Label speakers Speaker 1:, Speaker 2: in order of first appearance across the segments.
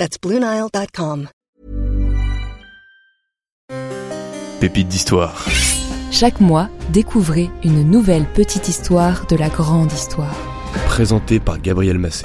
Speaker 1: That's BlueNile.com.
Speaker 2: Pépite d'histoire.
Speaker 3: Chaque mois, découvrez une nouvelle petite histoire de la grande histoire.
Speaker 2: Présenté par Gabriel Massé.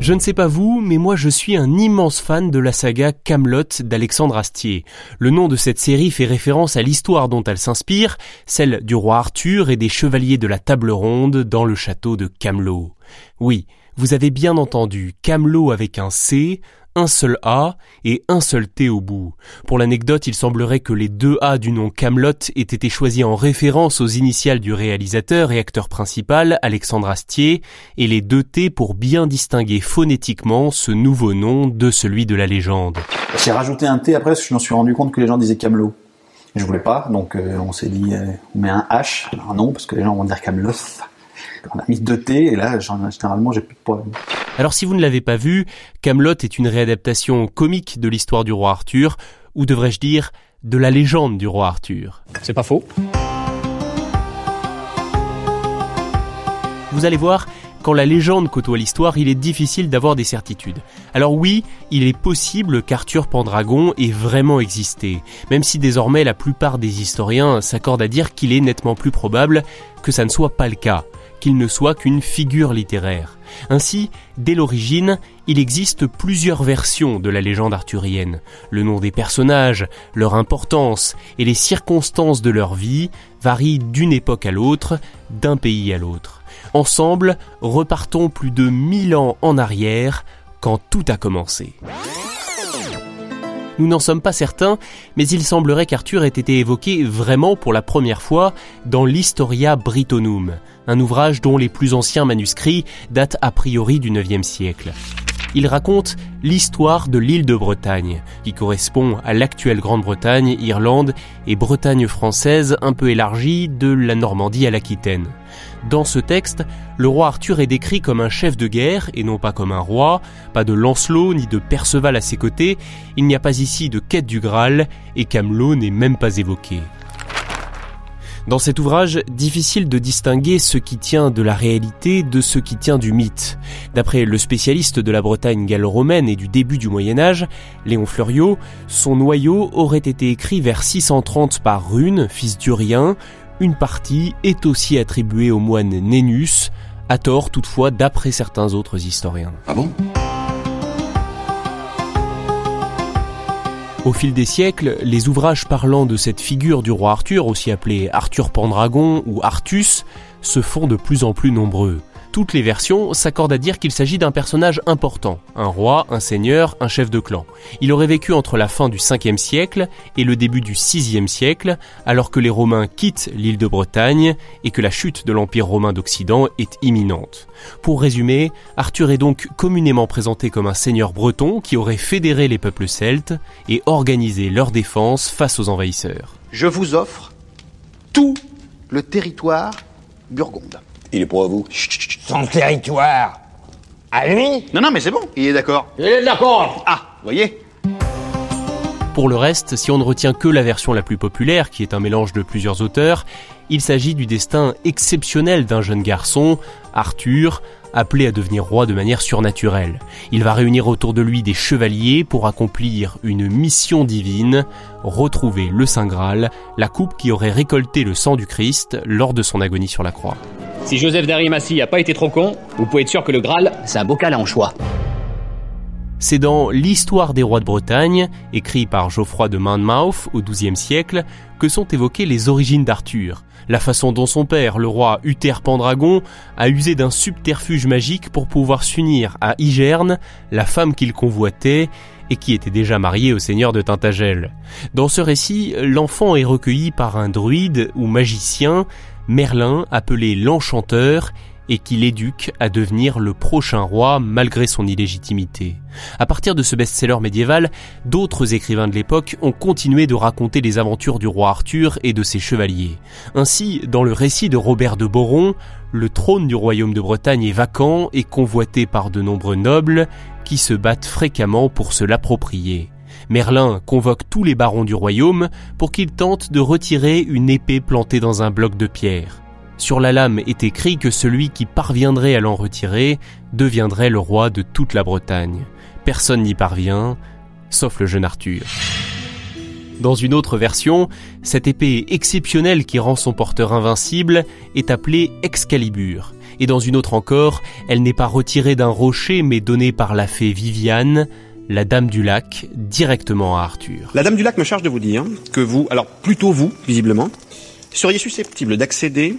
Speaker 4: Je ne sais pas vous, mais moi je suis un immense fan de la saga Camelot d'Alexandre Astier. Le nom de cette série fait référence à l'histoire dont elle s'inspire, celle du roi Arthur et des chevaliers de la table ronde dans le château de Camelot. Oui, vous avez bien entendu, Camelot avec un C, un seul A et un seul T au bout. Pour l'anecdote, il semblerait que les deux A du nom Camelot aient été choisis en référence aux initiales du réalisateur et acteur principal, Alexandre Astier, et les deux T pour bien distinguer phonétiquement ce nouveau nom de celui de la légende.
Speaker 5: J'ai rajouté un T après, je me suis rendu compte que les gens disaient Camelot. Je voulais pas, donc euh, on s'est dit, euh, on met un H, un nom, parce que les gens vont dire Camelot. On a mis deux T, et là, généralement, j'ai plus de problème.
Speaker 4: Alors si vous ne l'avez pas vu, Camelot est une réadaptation comique de l'histoire du roi Arthur, ou devrais-je dire de la légende du roi Arthur.
Speaker 6: C'est pas faux.
Speaker 4: Vous allez voir, quand la légende côtoie l'histoire, il est difficile d'avoir des certitudes. Alors oui, il est possible qu'Arthur Pendragon ait vraiment existé, même si désormais la plupart des historiens s'accordent à dire qu'il est nettement plus probable que ça ne soit pas le cas qu'il ne soit qu'une figure littéraire. Ainsi, dès l'origine, il existe plusieurs versions de la légende arthurienne. Le nom des personnages, leur importance et les circonstances de leur vie varient d'une époque à l'autre, d'un pays à l'autre. Ensemble, repartons plus de mille ans en arrière, quand tout a commencé. Nous n'en sommes pas certains, mais il semblerait qu'Arthur ait été évoqué vraiment pour la première fois dans l'Historia Britonum, un ouvrage dont les plus anciens manuscrits datent a priori du IXe siècle. Il raconte l'histoire de l'île de Bretagne, qui correspond à l'actuelle Grande-Bretagne, Irlande et Bretagne française un peu élargie de la Normandie à l'Aquitaine. Dans ce texte, le roi Arthur est décrit comme un chef de guerre et non pas comme un roi, pas de Lancelot ni de Perceval à ses côtés, il n'y a pas ici de quête du Graal et Camelot n'est même pas évoqué. Dans cet ouvrage, difficile de distinguer ce qui tient de la réalité de ce qui tient du mythe. D'après le spécialiste de la Bretagne gallo-romaine et du début du Moyen Âge, Léon Fleuriot, son noyau aurait été écrit vers 630 par Rune, fils d'Urien. Une partie est aussi attribuée au moine Nénus, à tort toutefois d'après certains autres historiens.
Speaker 7: Ah bon?
Speaker 4: Au fil des siècles, les ouvrages parlant de cette figure du roi Arthur, aussi appelé Arthur Pendragon ou Artus, se font de plus en plus nombreux toutes les versions s'accordent à dire qu'il s'agit d'un personnage important, un roi, un seigneur, un chef de clan. Il aurait vécu entre la fin du 5e siècle et le début du 6e siècle, alors que les Romains quittent l'île de Bretagne et que la chute de l'Empire romain d'Occident est imminente. Pour résumer, Arthur est donc communément présenté comme un seigneur breton qui aurait fédéré les peuples celtes et organisé leur défense face aux envahisseurs.
Speaker 8: Je vous offre tout le territoire burgonde.
Speaker 7: Il est pour vous.
Speaker 9: Son territoire. À lui
Speaker 8: Non, non, mais c'est bon, il est d'accord.
Speaker 9: Il est d'accord.
Speaker 8: Ah, voyez
Speaker 4: Pour le reste, si on ne retient que la version la plus populaire, qui est un mélange de plusieurs auteurs, il s'agit du destin exceptionnel d'un jeune garçon, Arthur, appelé à devenir roi de manière surnaturelle. Il va réunir autour de lui des chevaliers pour accomplir une mission divine, retrouver le Saint Graal, la coupe qui aurait récolté le sang du Christ lors de son agonie sur la croix.
Speaker 6: Si Joseph d'Arimathie a pas été trop con, vous pouvez être sûr que le Graal, c'est un bocal à anchois.
Speaker 4: C'est dans L'histoire des rois de Bretagne, écrit par Geoffroy de Monmouth au XIIe siècle, que sont évoquées les origines d'Arthur, la façon dont son père, le roi Uther Pendragon, a usé d'un subterfuge magique pour pouvoir s'unir à Igerne, la femme qu'il convoitait et qui était déjà mariée au seigneur de Tintagel. Dans ce récit, l'enfant est recueilli par un druide ou magicien, Merlin appelé l'Enchanteur, et qui l'éduque à devenir le prochain roi malgré son illégitimité. À partir de ce best-seller médiéval, d'autres écrivains de l'époque ont continué de raconter les aventures du roi Arthur et de ses chevaliers. Ainsi, dans le récit de Robert de Boron, le trône du royaume de Bretagne est vacant et convoité par de nombreux nobles qui se battent fréquemment pour se l'approprier. Merlin convoque tous les barons du royaume pour qu'ils tentent de retirer une épée plantée dans un bloc de pierre. Sur la lame est écrit que celui qui parviendrait à l'en retirer deviendrait le roi de toute la Bretagne. Personne n'y parvient, sauf le jeune Arthur. Dans une autre version, cette épée exceptionnelle qui rend son porteur invincible est appelée Excalibur. Et dans une autre encore, elle n'est pas retirée d'un rocher mais donnée par la fée Viviane, la Dame du Lac, directement à Arthur.
Speaker 7: La Dame du Lac me charge de vous dire que vous, alors plutôt vous, visiblement, seriez susceptible d'accéder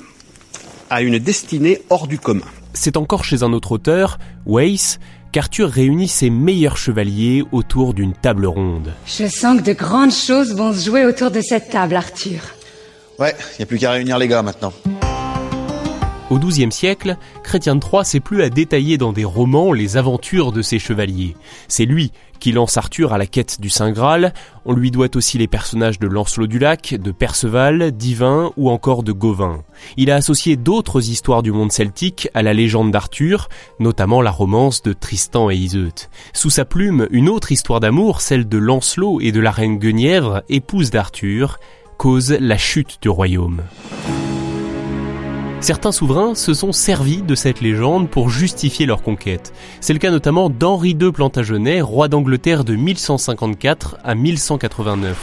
Speaker 7: à une destinée hors du commun.
Speaker 4: C'est encore chez un autre auteur, Weiss, qu'Arthur réunit ses meilleurs chevaliers autour d'une table ronde.
Speaker 10: Je sens que de grandes choses vont se jouer autour de cette table, Arthur.
Speaker 8: Ouais, y a plus qu'à réunir les gars maintenant.
Speaker 4: Au XIIe siècle, Chrétien Troyes s'est plus à détailler dans des romans les aventures de ses chevaliers. C'est lui qui lance Arthur à la quête du Saint Graal. On lui doit aussi les personnages de Lancelot du Lac, de Perceval, d'Ivin ou encore de Gauvin. Il a associé d'autres histoires du monde celtique à la légende d'Arthur, notamment la romance de Tristan et Iseut. Sous sa plume, une autre histoire d'amour, celle de Lancelot et de la reine Guenièvre, épouse d'Arthur, cause la chute du royaume. Certains souverains se sont servis de cette légende pour justifier leur conquête. C'est le cas notamment d'Henri II Plantagenet, roi d'Angleterre de 1154 à 1189.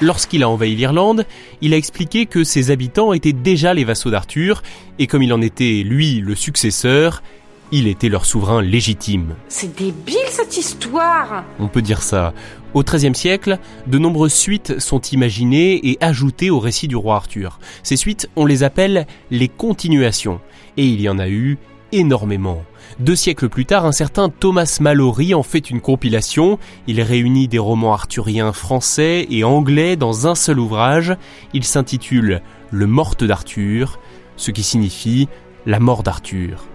Speaker 4: Lorsqu'il a envahi l'Irlande, il a expliqué que ses habitants étaient déjà les vassaux d'Arthur, et comme il en était, lui, le successeur, il était leur souverain légitime.
Speaker 10: C'est débile cette histoire
Speaker 4: On peut dire ça. Au XIIIe siècle, de nombreuses suites sont imaginées et ajoutées au récit du roi Arthur. Ces suites, on les appelle les continuations. Et il y en a eu énormément. Deux siècles plus tard, un certain Thomas Mallory en fait une compilation. Il réunit des romans arthuriens français et anglais dans un seul ouvrage. Il s'intitule Le Morte d'Arthur, ce qui signifie la mort d'Arthur.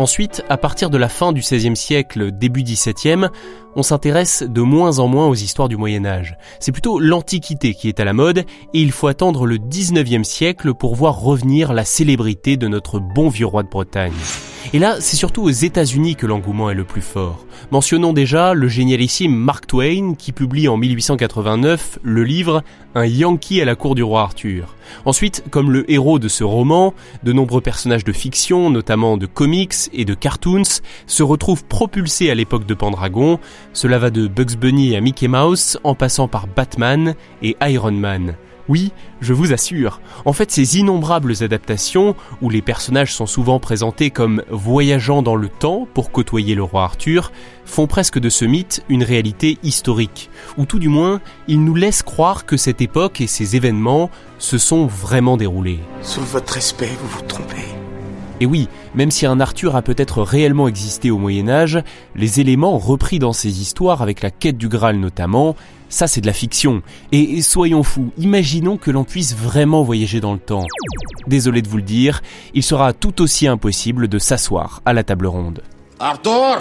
Speaker 4: Ensuite, à partir de la fin du XVIe siècle, début XVIIe, on s'intéresse de moins en moins aux histoires du Moyen Âge. C'est plutôt l'Antiquité qui est à la mode, et il faut attendre le XIXe siècle pour voir revenir la célébrité de notre bon vieux roi de Bretagne. Et là, c'est surtout aux États-Unis que l'engouement est le plus fort. Mentionnons déjà le génialissime Mark Twain qui publie en 1889 le livre Un Yankee à la cour du roi Arthur. Ensuite, comme le héros de ce roman, de nombreux personnages de fiction, notamment de comics et de cartoons, se retrouvent propulsés à l'époque de Pendragon. Cela va de Bugs Bunny à Mickey Mouse en passant par Batman et Iron Man. Oui, je vous assure. En fait, ces innombrables adaptations, où les personnages sont souvent présentés comme voyageant dans le temps pour côtoyer le roi Arthur, font presque de ce mythe une réalité historique, ou tout du moins, ils nous laissent croire que cette époque et ces événements se sont vraiment déroulés.
Speaker 11: Sous votre respect, vous vous trompez.
Speaker 4: Et oui, même si un Arthur a peut-être réellement existé au Moyen Âge, les éléments repris dans ces histoires, avec la quête du Graal notamment, ça c'est de la fiction. Et soyons fous, imaginons que l'on puisse vraiment voyager dans le temps. Désolé de vous le dire, il sera tout aussi impossible de s'asseoir à la table ronde.
Speaker 11: Arthur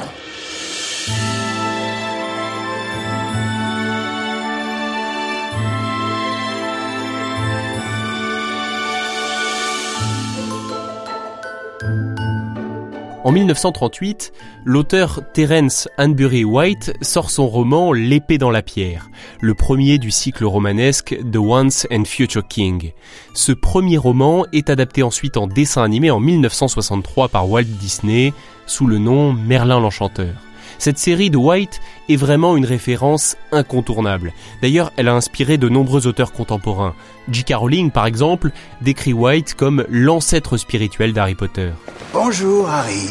Speaker 4: En 1938, l'auteur Terence Hanbury White sort son roman L'épée dans la pierre, le premier du cycle romanesque The Once and Future King. Ce premier roman est adapté ensuite en dessin animé en 1963 par Walt Disney sous le nom Merlin l'Enchanteur. Cette série de White est vraiment une référence incontournable. D'ailleurs, elle a inspiré de nombreux auteurs contemporains. J.K. Rowling, par exemple, décrit White comme l'ancêtre spirituel d'Harry Potter.
Speaker 11: Bonjour, Harry.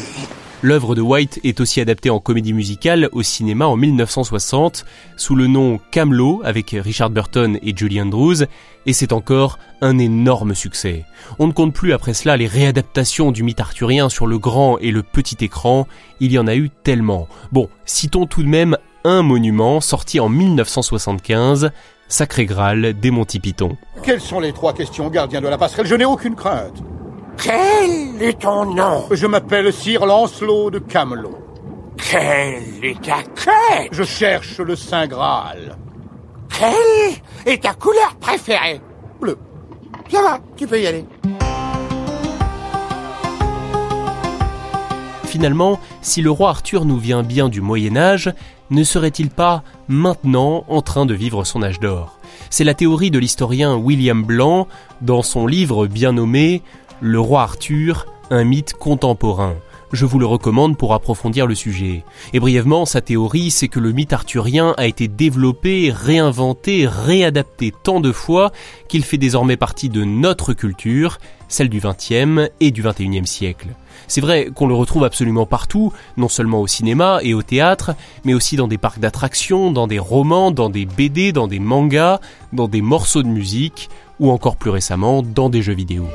Speaker 4: L'œuvre de White est aussi adaptée en comédie musicale au cinéma en 1960 sous le nom Camelot avec Richard Burton et Julie Andrews et c'est encore un énorme succès. On ne compte plus après cela les réadaptations du mythe arthurien sur le grand et le petit écran, il y en a eu tellement. Bon, citons tout de même un monument sorti en 1975, Sacré Graal des Monty Python.
Speaker 12: Quelles sont les trois questions, gardien de la passerelle? Je n'ai aucune crainte.
Speaker 11: Quel est ton nom?
Speaker 12: Je m'appelle Sir Lancelot de Camelot.
Speaker 11: Quelle est ta quête
Speaker 12: Je cherche le Saint Graal.
Speaker 11: Quelle est ta couleur préférée?
Speaker 12: Bleu.
Speaker 11: Ça va, tu peux y aller.
Speaker 4: Finalement, si le roi Arthur nous vient bien du Moyen Âge, ne serait-il pas maintenant en train de vivre son âge d'or? C'est la théorie de l'historien William Blanc dans son livre bien nommé Le roi Arthur, un mythe contemporain. Je vous le recommande pour approfondir le sujet. Et brièvement, sa théorie, c'est que le mythe arthurien a été développé, réinventé, réadapté tant de fois qu'il fait désormais partie de notre culture, celle du XXe et du XXIe siècle. C'est vrai qu'on le retrouve absolument partout, non seulement au cinéma et au théâtre, mais aussi dans des parcs d'attractions, dans des romans, dans des BD, dans des mangas, dans des morceaux de musique, ou encore plus récemment dans des jeux vidéo.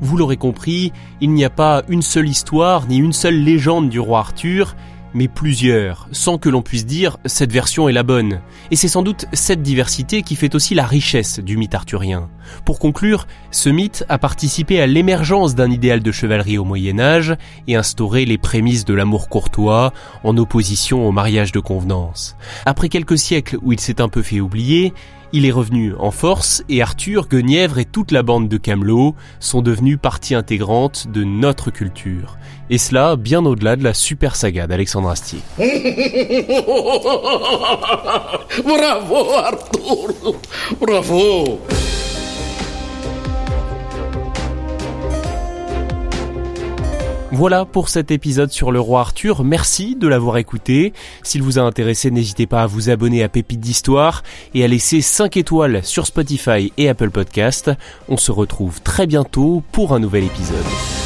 Speaker 4: Vous l'aurez compris, il n'y a pas une seule histoire ni une seule légende du roi Arthur, mais plusieurs, sans que l'on puisse dire cette version est la bonne. Et c'est sans doute cette diversité qui fait aussi la richesse du mythe arthurien. Pour conclure, ce mythe a participé à l'émergence d'un idéal de chevalerie au Moyen Âge et instauré les prémices de l'amour courtois en opposition au mariage de convenance. Après quelques siècles où il s'est un peu fait oublier, il est revenu en force et Arthur, Guenièvre et toute la bande de Camelot sont devenus partie intégrante de notre culture. Et cela bien au-delà de la super saga d'Alexandre Astier.
Speaker 11: Bravo Arthur Bravo
Speaker 4: Voilà pour cet épisode sur le roi Arthur. Merci de l'avoir écouté. S'il vous a intéressé, n'hésitez pas à vous abonner à Pépite d'Histoire et à laisser 5 étoiles sur Spotify et Apple Podcast. On se retrouve très bientôt pour un nouvel épisode.